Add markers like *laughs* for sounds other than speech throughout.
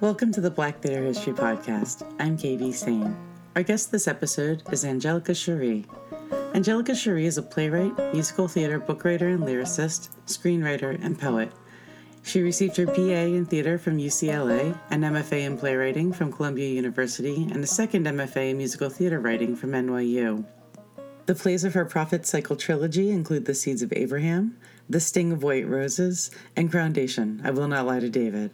Welcome to the Black Theater History Podcast. I'm KB Sane. Our guest this episode is Angelica Cheri. Angelica Cheri is a playwright, musical theater book writer and lyricist, screenwriter, and poet. She received her BA in theater from UCLA, an MFA in playwriting from Columbia University, and a second MFA in musical theater writing from NYU. The plays of her Prophet Cycle trilogy include The Seeds of Abraham, The Sting of White Roses, and Groundation, I Will Not Lie to David.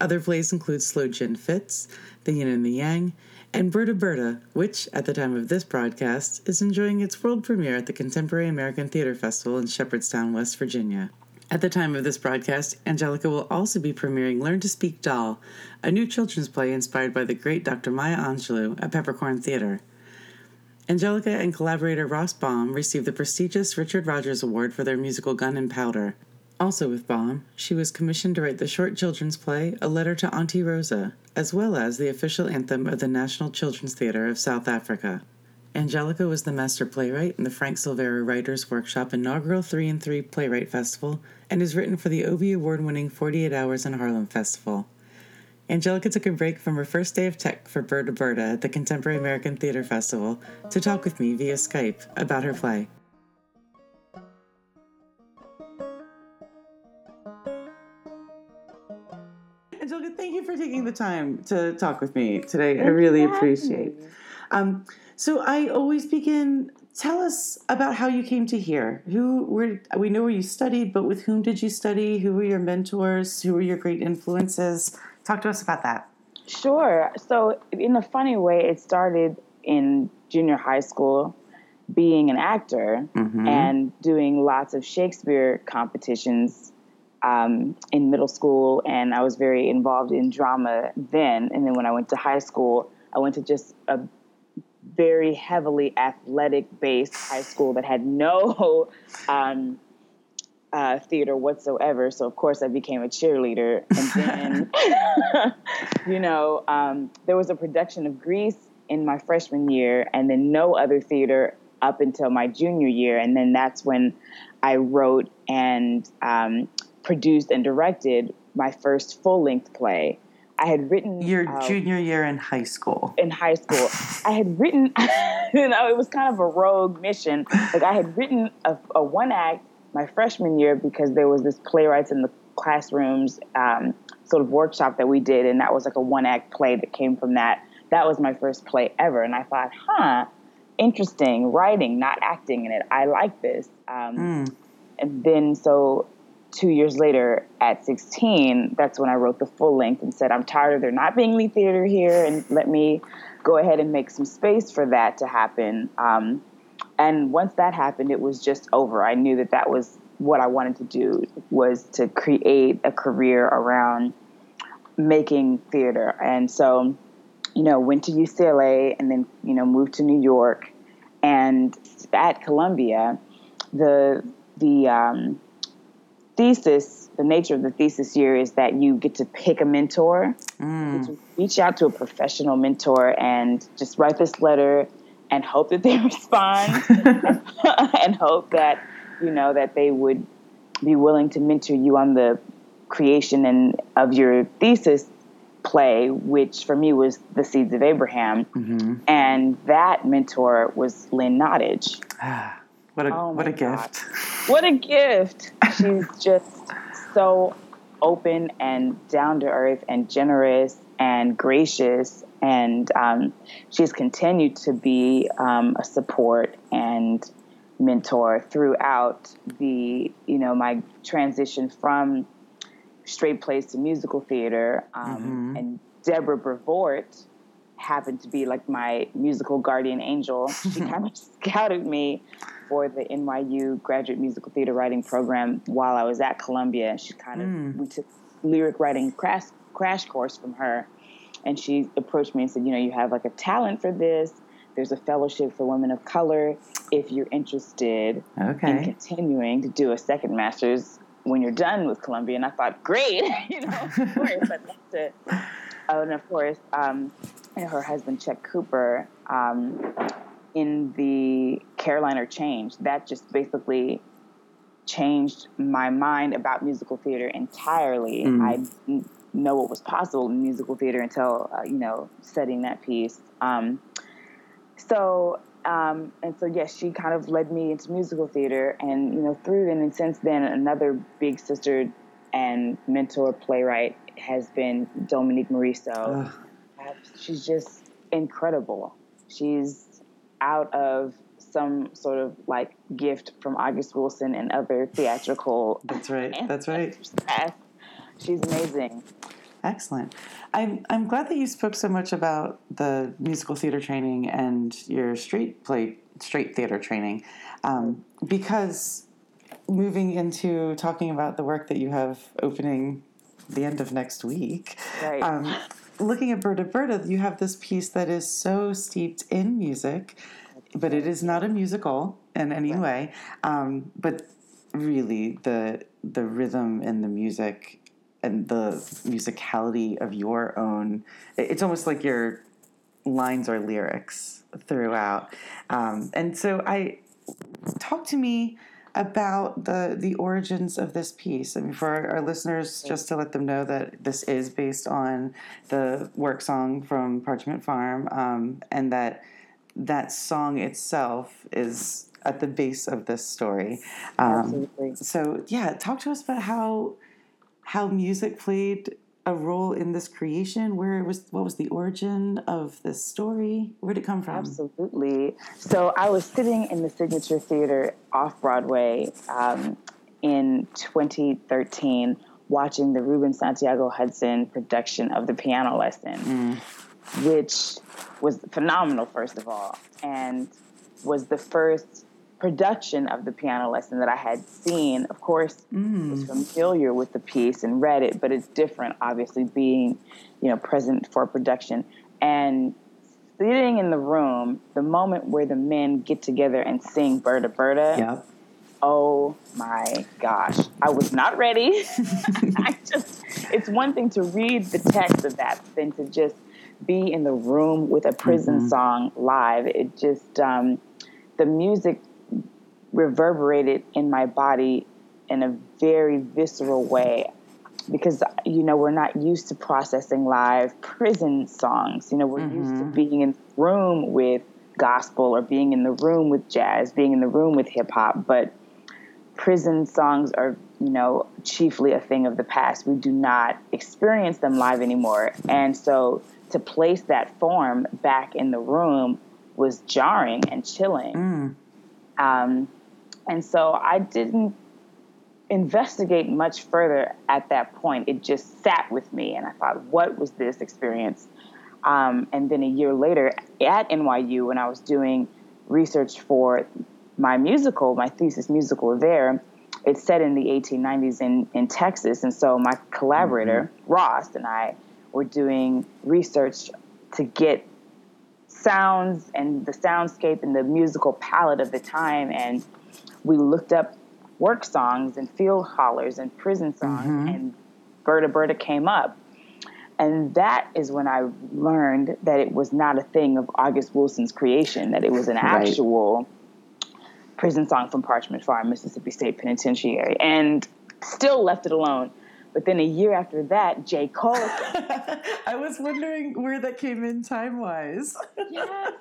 Other plays include Slow Gin Fits, The Yin and the Yang, and Berta Berta, which, at the time of this broadcast, is enjoying its world premiere at the Contemporary American Theater Festival in Shepherdstown, West Virginia. At the time of this broadcast, Angelica will also be premiering Learn to Speak Doll, a new children's play inspired by the great Dr. Maya Angelou at Peppercorn Theater. Angelica and collaborator Ross Baum received the prestigious Richard Rodgers Award for their musical Gun and Powder. Also with Baum, she was commissioned to write the short children's play A Letter to Auntie Rosa, as well as the official anthem of the National Children's Theatre of South Africa. Angelica was the master playwright in the Frank Silvera Writers Workshop inaugural 3 and 3 Playwright Festival and is written for the Obie Award winning 48 Hours in Harlem Festival. Angelica took a break from her first day of tech for Berta Berta at the Contemporary American Theater Festival to talk with me via Skype about her play. Angelica, thank you for taking the time to talk with me today. I really appreciate. Um, so I always begin. Tell us about how you came to here. Who were we know where you studied, but with whom did you study? Who were your mentors? Who were your great influences? Talk to us about that. Sure. So, in a funny way, it started in junior high school, being an actor Mhm. and doing lots of Shakespeare competitions um, in middle school. And I was very involved in drama then. And then when I went to high school, I went to just a very heavily athletic based high school that had no *laughs* um, uh, theater whatsoever. So of course I became a cheerleader, and then *laughs* you know um, there was a production of Grease in my freshman year, and then no other theater up until my junior year, and then that's when I wrote and um, produced and directed my first full length play. I had written Your uh, junior year in high school. in high school. I had written, *laughs* you know, it was kind of a rogue mission. Like I had written a, a one act my freshman year because there was this playwrights in the classrooms um, sort of workshop that we did, and that was like a one act play that came from that. That was my first play ever, and I thought, huh, interesting writing, not acting in it. I like this. Um, Mm. and then so two years later at 16 that's when i wrote the full length and said i'm tired of there not being lead theater here and let me go ahead and make some space for that to happen. Um, and once that happened it was just over. I knew that that was what i wanted to do was to create a career around making theater. And so you know went to ucla and then you know moved to new york. And at columbia the the um, thesis, the nature of the thesis year is that you get to pick a mentor, Mm. You get to reach out to a professional mentor and just write this letter and hope that they *laughs* respond *laughs* and hope that you know that they would be willing to mentor you on the creation and of your thesis play, which for me was the Seeds of Abraham, Mhm. and that mentor was Lynn Nottage. What a Oh what a gift. *laughs* What a gift! She's just so open and down to earth and generous and gracious, and um, she's continued to be um, a support and mentor throughout the you know my transition from straight plays to musical theater. Um, Mhm. And Deborah Brevoort happened to be like my musical guardian angel. She *laughs* kind of scouted me for the NYU graduate musical theater writing program while I was at Columbia. She kind of Mm. we took lyric writing crash crash course from her, and she approached me and said, "You know, you have like a talent for this. There's a fellowship for women of color. If you're interested in continuing to do a second master's when you're done with Columbia," and I thought, "Great, *laughs* you know, of course, I'd love to." *laughs* Oh, and of course, um, her husband Chuck Cooper um, in the Caroline, or Change. That just basically changed my mind about musical theater entirely. Mm. I know what was possible in musical theater until uh, you know studying that piece. Um, so um, and so yes, she kind of led me into musical theater, and you know through then and since then, another big sister and mentor playwright has been Dominique Morisseau. She's just incredible. She's out of some sort of like gift from August Wilson and other theatrical. That's right. *laughs* That's right. She's amazing. Excellent. I'm I'm glad that you spoke so much about the musical theater training and your straight play straight theater training, um, because moving into talking about the work that you have opening the end of next week. Right. Um, *laughs* looking at Berta Berta, you have this piece that is so steeped in music, but it is not a musical in any right. way. Um, but really, the the rhythm and the music and the musicality of your own, it's almost like your lines are lyrics throughout. Um, and so, I talk to me about the the origins of this piece. I mean, for our, our, listeners, just to let them know that this is based on the work song from Parchman Farm, um, and that that song itself is at the base of this story. Um, Absolutely. So, yeah, talk to us about how how music played a role in this creation? Where was what was the origin of this story? Where did it come from? Absolutely. So I was sitting in the Signature Theater off Broadway um, in 2013, watching the Ruben Santiago Hudson production of the Piano Lesson, mm. which was phenomenal, first of all, and was the first production of the piano lesson that I had seen, of course, mm. was familiar with the piece and read it, but it's different, obviously, being, you know, present for production. And sitting in the room, the moment where the men get together and sing Berta Berta. Yep. Oh my gosh. I was not ready. *laughs* I just it's one thing to read the text of that than to just be in the room with a prison mm-hmm. song live. It just um, the music reverberated in my body in a very visceral way because you know we're not used to processing live prison songs you know we're mm-hmm. used to mm-hmm. being in the room with gospel or being in the room with jazz being in the room with hip hop but prison songs are you know chiefly a thing of the past we do not experience them live anymore and so to place that form back in the room was jarring and chilling mm. um, and so I didn't investigate much further at that point. It just sat with me, and I thought, what was this experience? Um, and then a year later at NYU, when I was doing research for my musical, my thesis musical there, it's set in the 1890s in, in Texas. And so my collaborator, mm-hmm. Ross, and I were doing research to get sounds and the soundscape and the musical palette of the time and we looked up work songs and field hollers and prison songs, mm-hmm. and Berta Berta came up. And that is when I learned that it was not a thing of August Wilson's creation, that it was an right. actual prison song from Parchman Farm, Mississippi State Penitentiary, and still left it alone. But then a year after that, J. Cole. *laughs* I was wondering where that came in time wise. yes.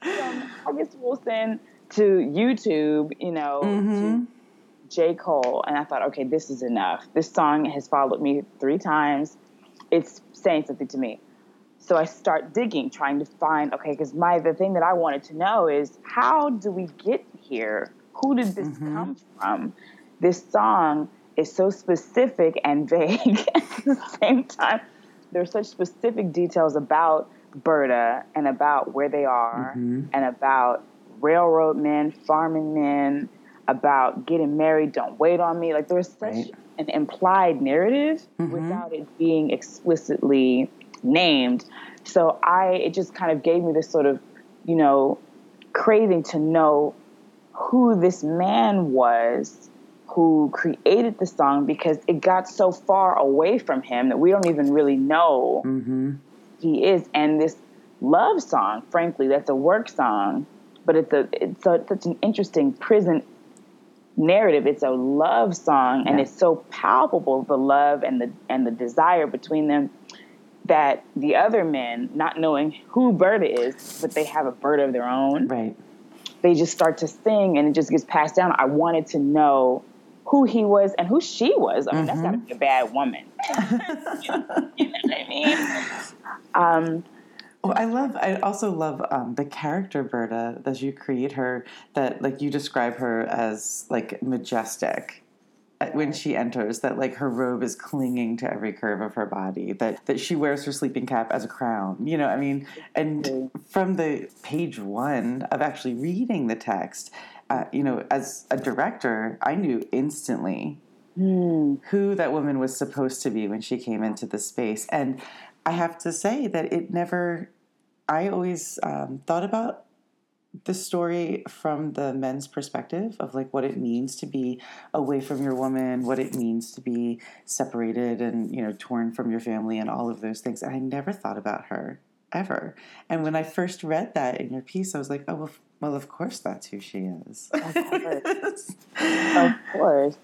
From August Wilson to YouTube, you know, mm-hmm. to J. Cole, and I thought, okay, this is enough. This song has followed me three times. It's saying something to me. So I start digging, trying to find, okay, because my the thing that I wanted to know is how do we get here? Who did this mm-hmm. come from? This song is so specific and vague *laughs* at the same time. There's such specific details about Berta and about where they are mm-hmm. and about railroad men, farming men, about getting married, don't wait on me. Like there's such right. an implied narrative mm-hmm. without it being explicitly named. So I it just kind of gave me this sort of, you know, craving to know who this man was who created the song because it got so far away from him that we don't even really know mm-hmm. he is. And this love song, frankly, that's a work song but it's a it's, a, such an interesting prison narrative. It's a love song, and it's so palpable the love and the and the desire between them that the other men, not knowing who Berta is, but they have a Berta of their own, right? They just start to sing, and it just gets passed down. I wanted to know who he was and who she was. I mean, mm-hmm. that's got to be a bad woman. you, *laughs* know, you know what I mean? *laughs* Um, well, I love. I also love um, the character Berta as you create her. That like you describe her as like majestic uh, when she enters. That like her robe is clinging to every curve of her body. That that she wears her sleeping cap as a crown. You know, I mean, and from the page one of actually reading the text, uh, you know, as a director, I knew instantly mm. who that woman was supposed to be when she came into the space, and I have to say that it never, I always um, thought about the story from the men's perspective of like what it means to be away from your woman, what it means to be separated and, you know, torn from your family and all of those things. And I never thought about her ever. And when I first read that in your piece, I was like, oh, well, well of course that's who she is. Of course. *laughs* of course.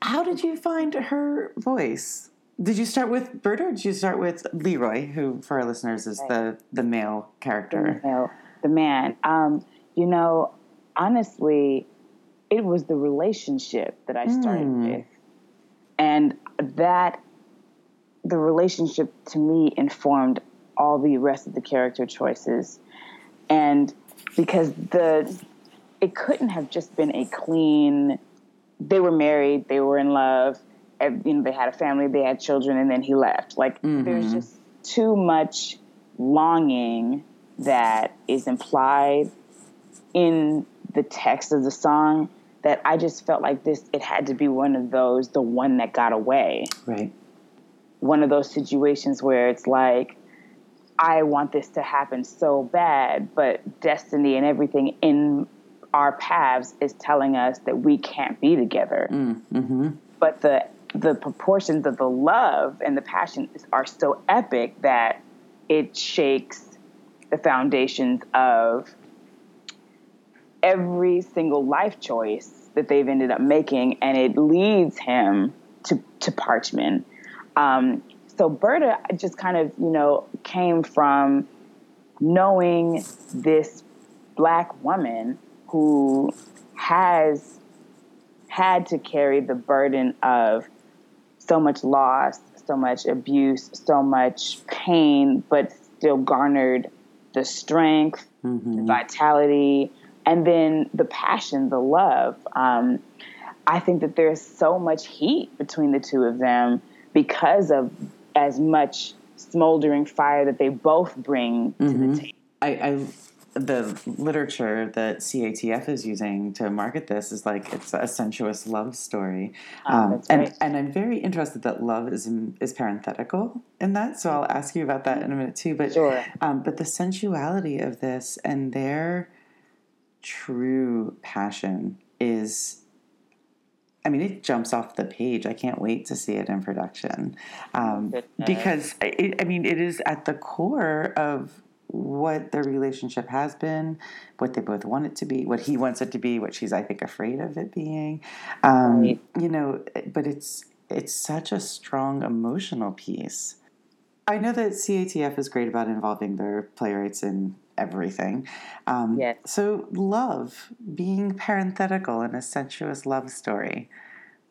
How did you find her voice? Did you start with Berta or did you start with Leroy, who for our listeners is right. the, the male character? The, male, the man. Um, you know, honestly, it was the relationship that I started mm. with. And that the relationship to me informed all the rest of the character choices. And because the it couldn't have just been a clean they were married, they were in love, you know, they had a family, they had children, and then he left. Like mm-hmm. there's just too much longing that is implied in the text of the song that I just felt like this it had to be one of those the one that got away. Right. One of those situations where it's like I want this to happen so bad, but destiny and everything in our paths is telling us that we can't be together. Mm, mm-hmm. But the the proportions of the love and the passion are so epic that it shakes the foundations of every single life choice that they've ended up making, and it leads him to to Parchman. Um, so Berta just kind of you know came from knowing this black woman who has had to carry the burden of so much loss, so much abuse, so much pain, but still garnered the strength, mm-hmm. the vitality, and then the passion, the love. Um, I think that there's so much heat between the two of them because of as much smoldering fire that they both bring mm-hmm. to the mm-hmm. table. I, I the literature that CATF is using to market this is like it's a sensuous love story, oh, um, and right. and I'm very interested that love is is parenthetical in that. So I'll ask you about that in a minute too. But sure. um, but the sensuality of this and their true passion is. I mean, it jumps off the page. I can't wait to see it in production um, because it, I mean, it is at the core of what their relationship has been, what they both want it to be, what he wants it to be, what she's I think afraid of it being. Um, right. You know, but it's it's such a strong emotional piece. I know that CATF is great about involving their playwrights in everything. Um, yes. So love being parenthetical in a sensuous love story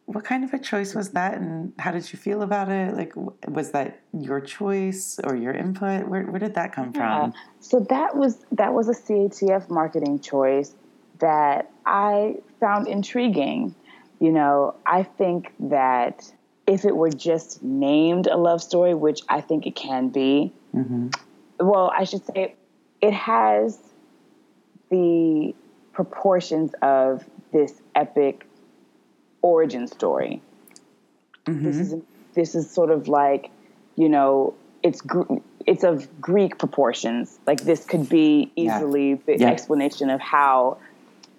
what kind of a choice was that? And how did you feel about it? Like was that your choice or your input? Where, where did that come yeah. from? So that was that was a catf marketing choice that i found intriguing. You know i think that if it were just named a love story which i think it can be mm-hmm. well i should say it has the proportions of this epic origin story. Mm-hmm. This is this is sort of like, you know, it's it's of Greek proportions. Like this could be easily yeah. the yeah. explanation of how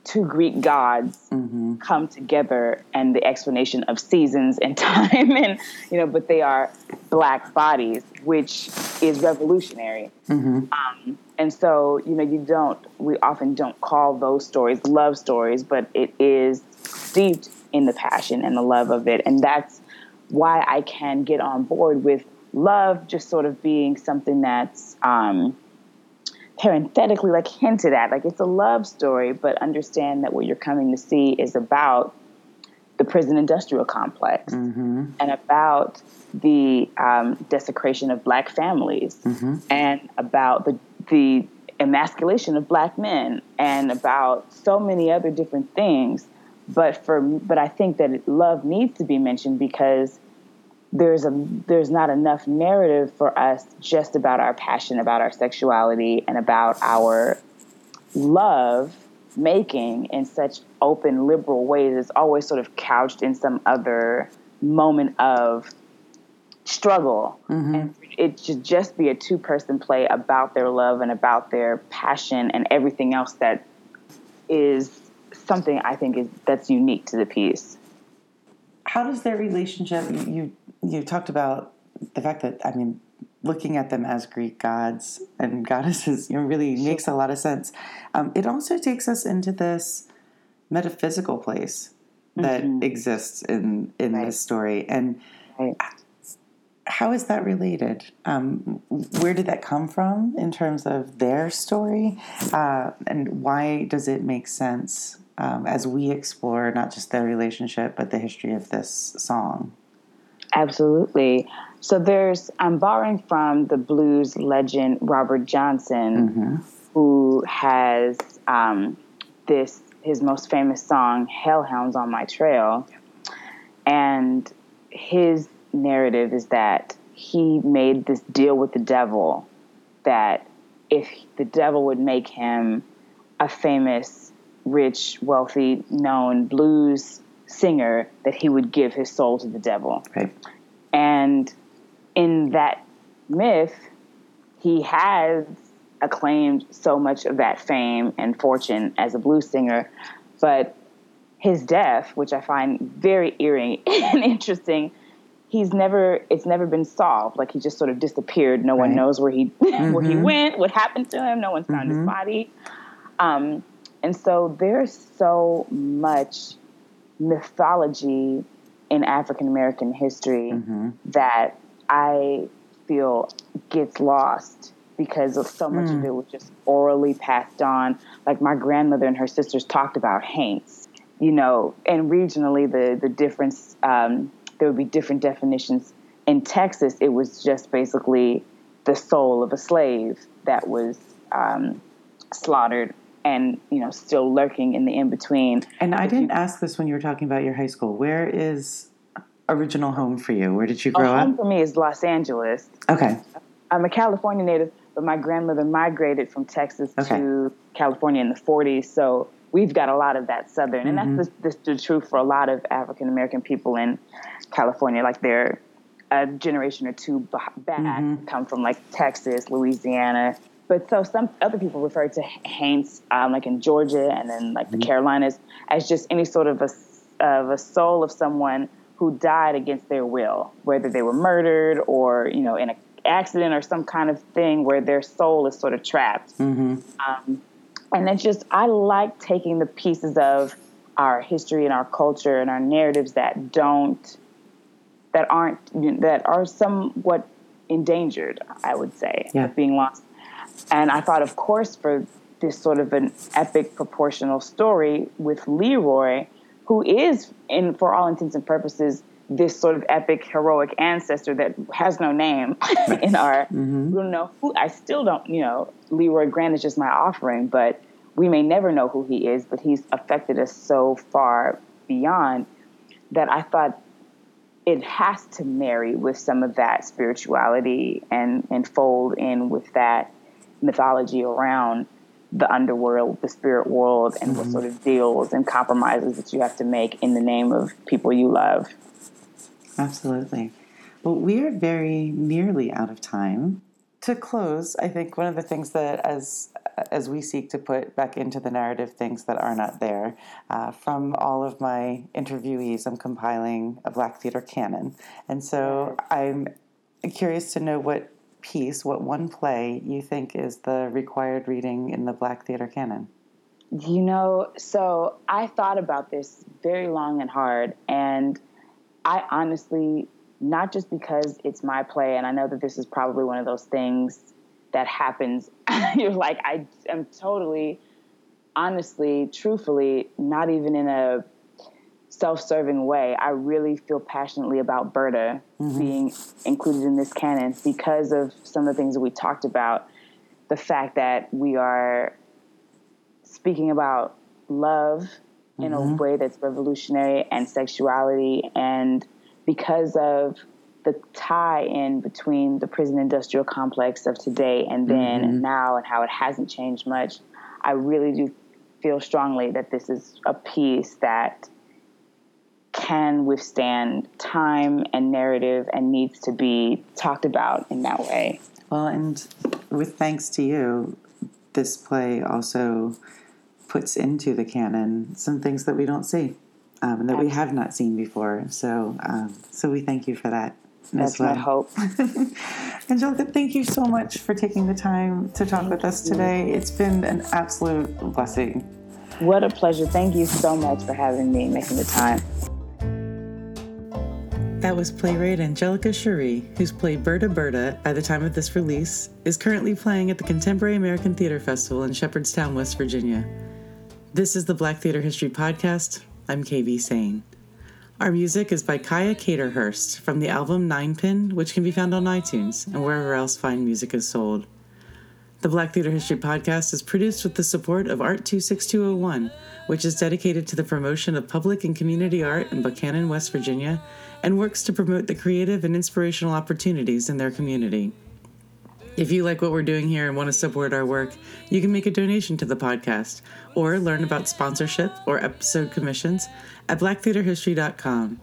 two Greek gods mm-hmm. come together and the explanation of seasons and *laughs* time and you know, but they are black bodies, which is revolutionary. Mm-hmm. Um, and so, you know, you don't we often don't call those stories love stories, but it is steeped in the passion and the love of it. And that's why I can get on board with love just sort of being something that's um, parenthetically like hinted at. Like it's a love story, but understand that what you're coming to see is about the prison industrial complex Mm-hmm. and about the um, desecration of black families Mm-hmm. and about the the emasculation of black men and about so many other different things but for but I think that love needs to be mentioned because there's a there's not enough narrative for us just about our passion about our sexuality and about our love making in such open liberal ways. It's always sort of couched in some other moment of struggle. Mm-hmm. And it should just be a two person play about their love and about their passion and everything else that is something i think is that's unique to the piece How does their relationship? You, you talked about the fact that I mean, looking at them as Greek gods and goddesses, you know, really makes a lot of sense. Um, it also takes us into this metaphysical place that exists in in Right. this story, and right how is that related? Um, where did that come from in terms of their story, uh, and why does it make sense um, as we explore not just their relationship but the history of this song? Absolutely. So there's I'm borrowing from the blues legend Robert Johnson, who has um, this his most famous song "Hellhounds on My Trail," and his narrative is that he made this deal with the devil that if the devil would make him a famous, rich, wealthy, known blues singer, that he would give his soul to the devil. Right. And in that myth, he has acclaimed so much of that fame and fortune as a blues singer, but his death, which I find very eerie *laughs* and interesting, he's never it's never been solved. Like he just sort of disappeared. No one knows where he *laughs* where he went, what happened to him. No one's found his body. Um, and so there's so much mythology in African American history that I feel gets lost because of so much of it was just orally passed on. Like my grandmother and her sisters talked about haints, you know, and regionally the the difference um, there would be different definitions. In Texas, it was just basically the soul of a slave that was um, slaughtered and you know still lurking in the in between. And I didn't ask this when you were talking about your high school. Where is original home for you? Where did you grow oh, home up? for me is Los Angeles. Okay. I'm a California native, but my grandmother migrated from Texas Okay. to California in the 40s. So we've got a lot of that Southern, and that's the, the, the truth for a lot of African American people in California. Like they're a generation or two back, mm-hmm. come from like Texas, Louisiana. But so some other people refer to Haints, um, like in Georgia and then like the Carolinas, as just any sort of a of a soul of someone who died against their will, whether they were murdered or you know in an accident or some kind of thing where their soul is sort of trapped. Um, and it's just I like taking the pieces of our history and our culture and our narratives that don't that aren't that are somewhat endangered. I would say Yeah. of being lost. And I thought, of course, for this sort of an epic proportional story with Leroy, who is, in for all intents and purposes, this sort of epic heroic ancestor that has no name *laughs* in our mm-hmm. we don't know who I still don't you know Leroy Grant is just my offering but we may never know who he is but he's affected us so far beyond that I thought it has to marry with some of that spirituality and and fold in with that mythology around the underworld, the spirit world, and what sort of deals and compromises that you have to make in the name of people you love. Absolutely. Well, we are very nearly out of time. To close, I think one of the things that, as as we seek to put back into the narrative things that are not there, uh, from all of my interviewees, I'm compiling a Black Theater canon, and so I'm curious to know what piece, what one play you think is the required reading in the Black Theater canon. You know, so I thought about this very long and hard, and I honestly, not just because it's my play, and I know that this is probably one of those things that happens. *laughs* You're like, I am totally, honestly, truthfully, not even in a self-serving way. I really feel passionately about Berta mm-hmm. being included in this canon because of some of the things that we talked about. The fact that we are speaking about love mm-hmm. in a mm-hmm. way that's revolutionary and sexuality and because of the tie in between the prison industrial complex of today and then mm-hmm. and now and how it hasn't changed much i really do feel strongly that this is a piece that can withstand time and narrative and needs to be talked about in that way well and with thanks to you this play also puts into the canon some things that we don't see um, that we have not seen before. So, um, so we thank you for that. That's well. my hope. *laughs* Angelica, thank you so much for taking the time to talk thank with us today. It's been an absolute blessing. What a pleasure. Thank you so much for having me, making the time. That was playwright Angelica Cheri, who's played Berta Berta by the time of this release, is currently playing at the Contemporary American Theater Festival in Shepherdstown, West Virginia. This is the Black Theater History Podcast. I'm KB Sane. Our music is by Kaya Caterhurst from the album Nine Pin, which can be found on iTunes and wherever else fine music is sold. The Black Theater History Podcast is produced with the support of Art 26201, which is dedicated to the promotion of public and community art in Buckhannon, West Virginia, and works to promote the creative and inspirational opportunities in their community. If you like what we're doing here and want to support our work, you can make a donation to the podcast or learn about sponsorship or episode commissions at blacktheaterhistory.com.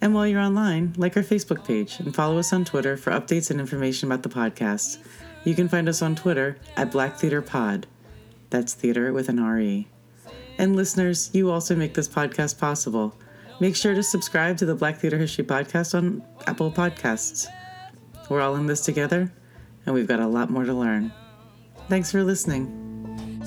And while you're online, like our Facebook page and follow us on Twitter for updates and information about the podcast. You can find us on Twitter at Black Theater Pod. That's theater with an RE. And listeners, you also make this podcast possible. Make sure to subscribe to the Black Theater History Podcast on Apple Podcasts. We're all in this together and we've got a lot more to learn. Thanks for listening.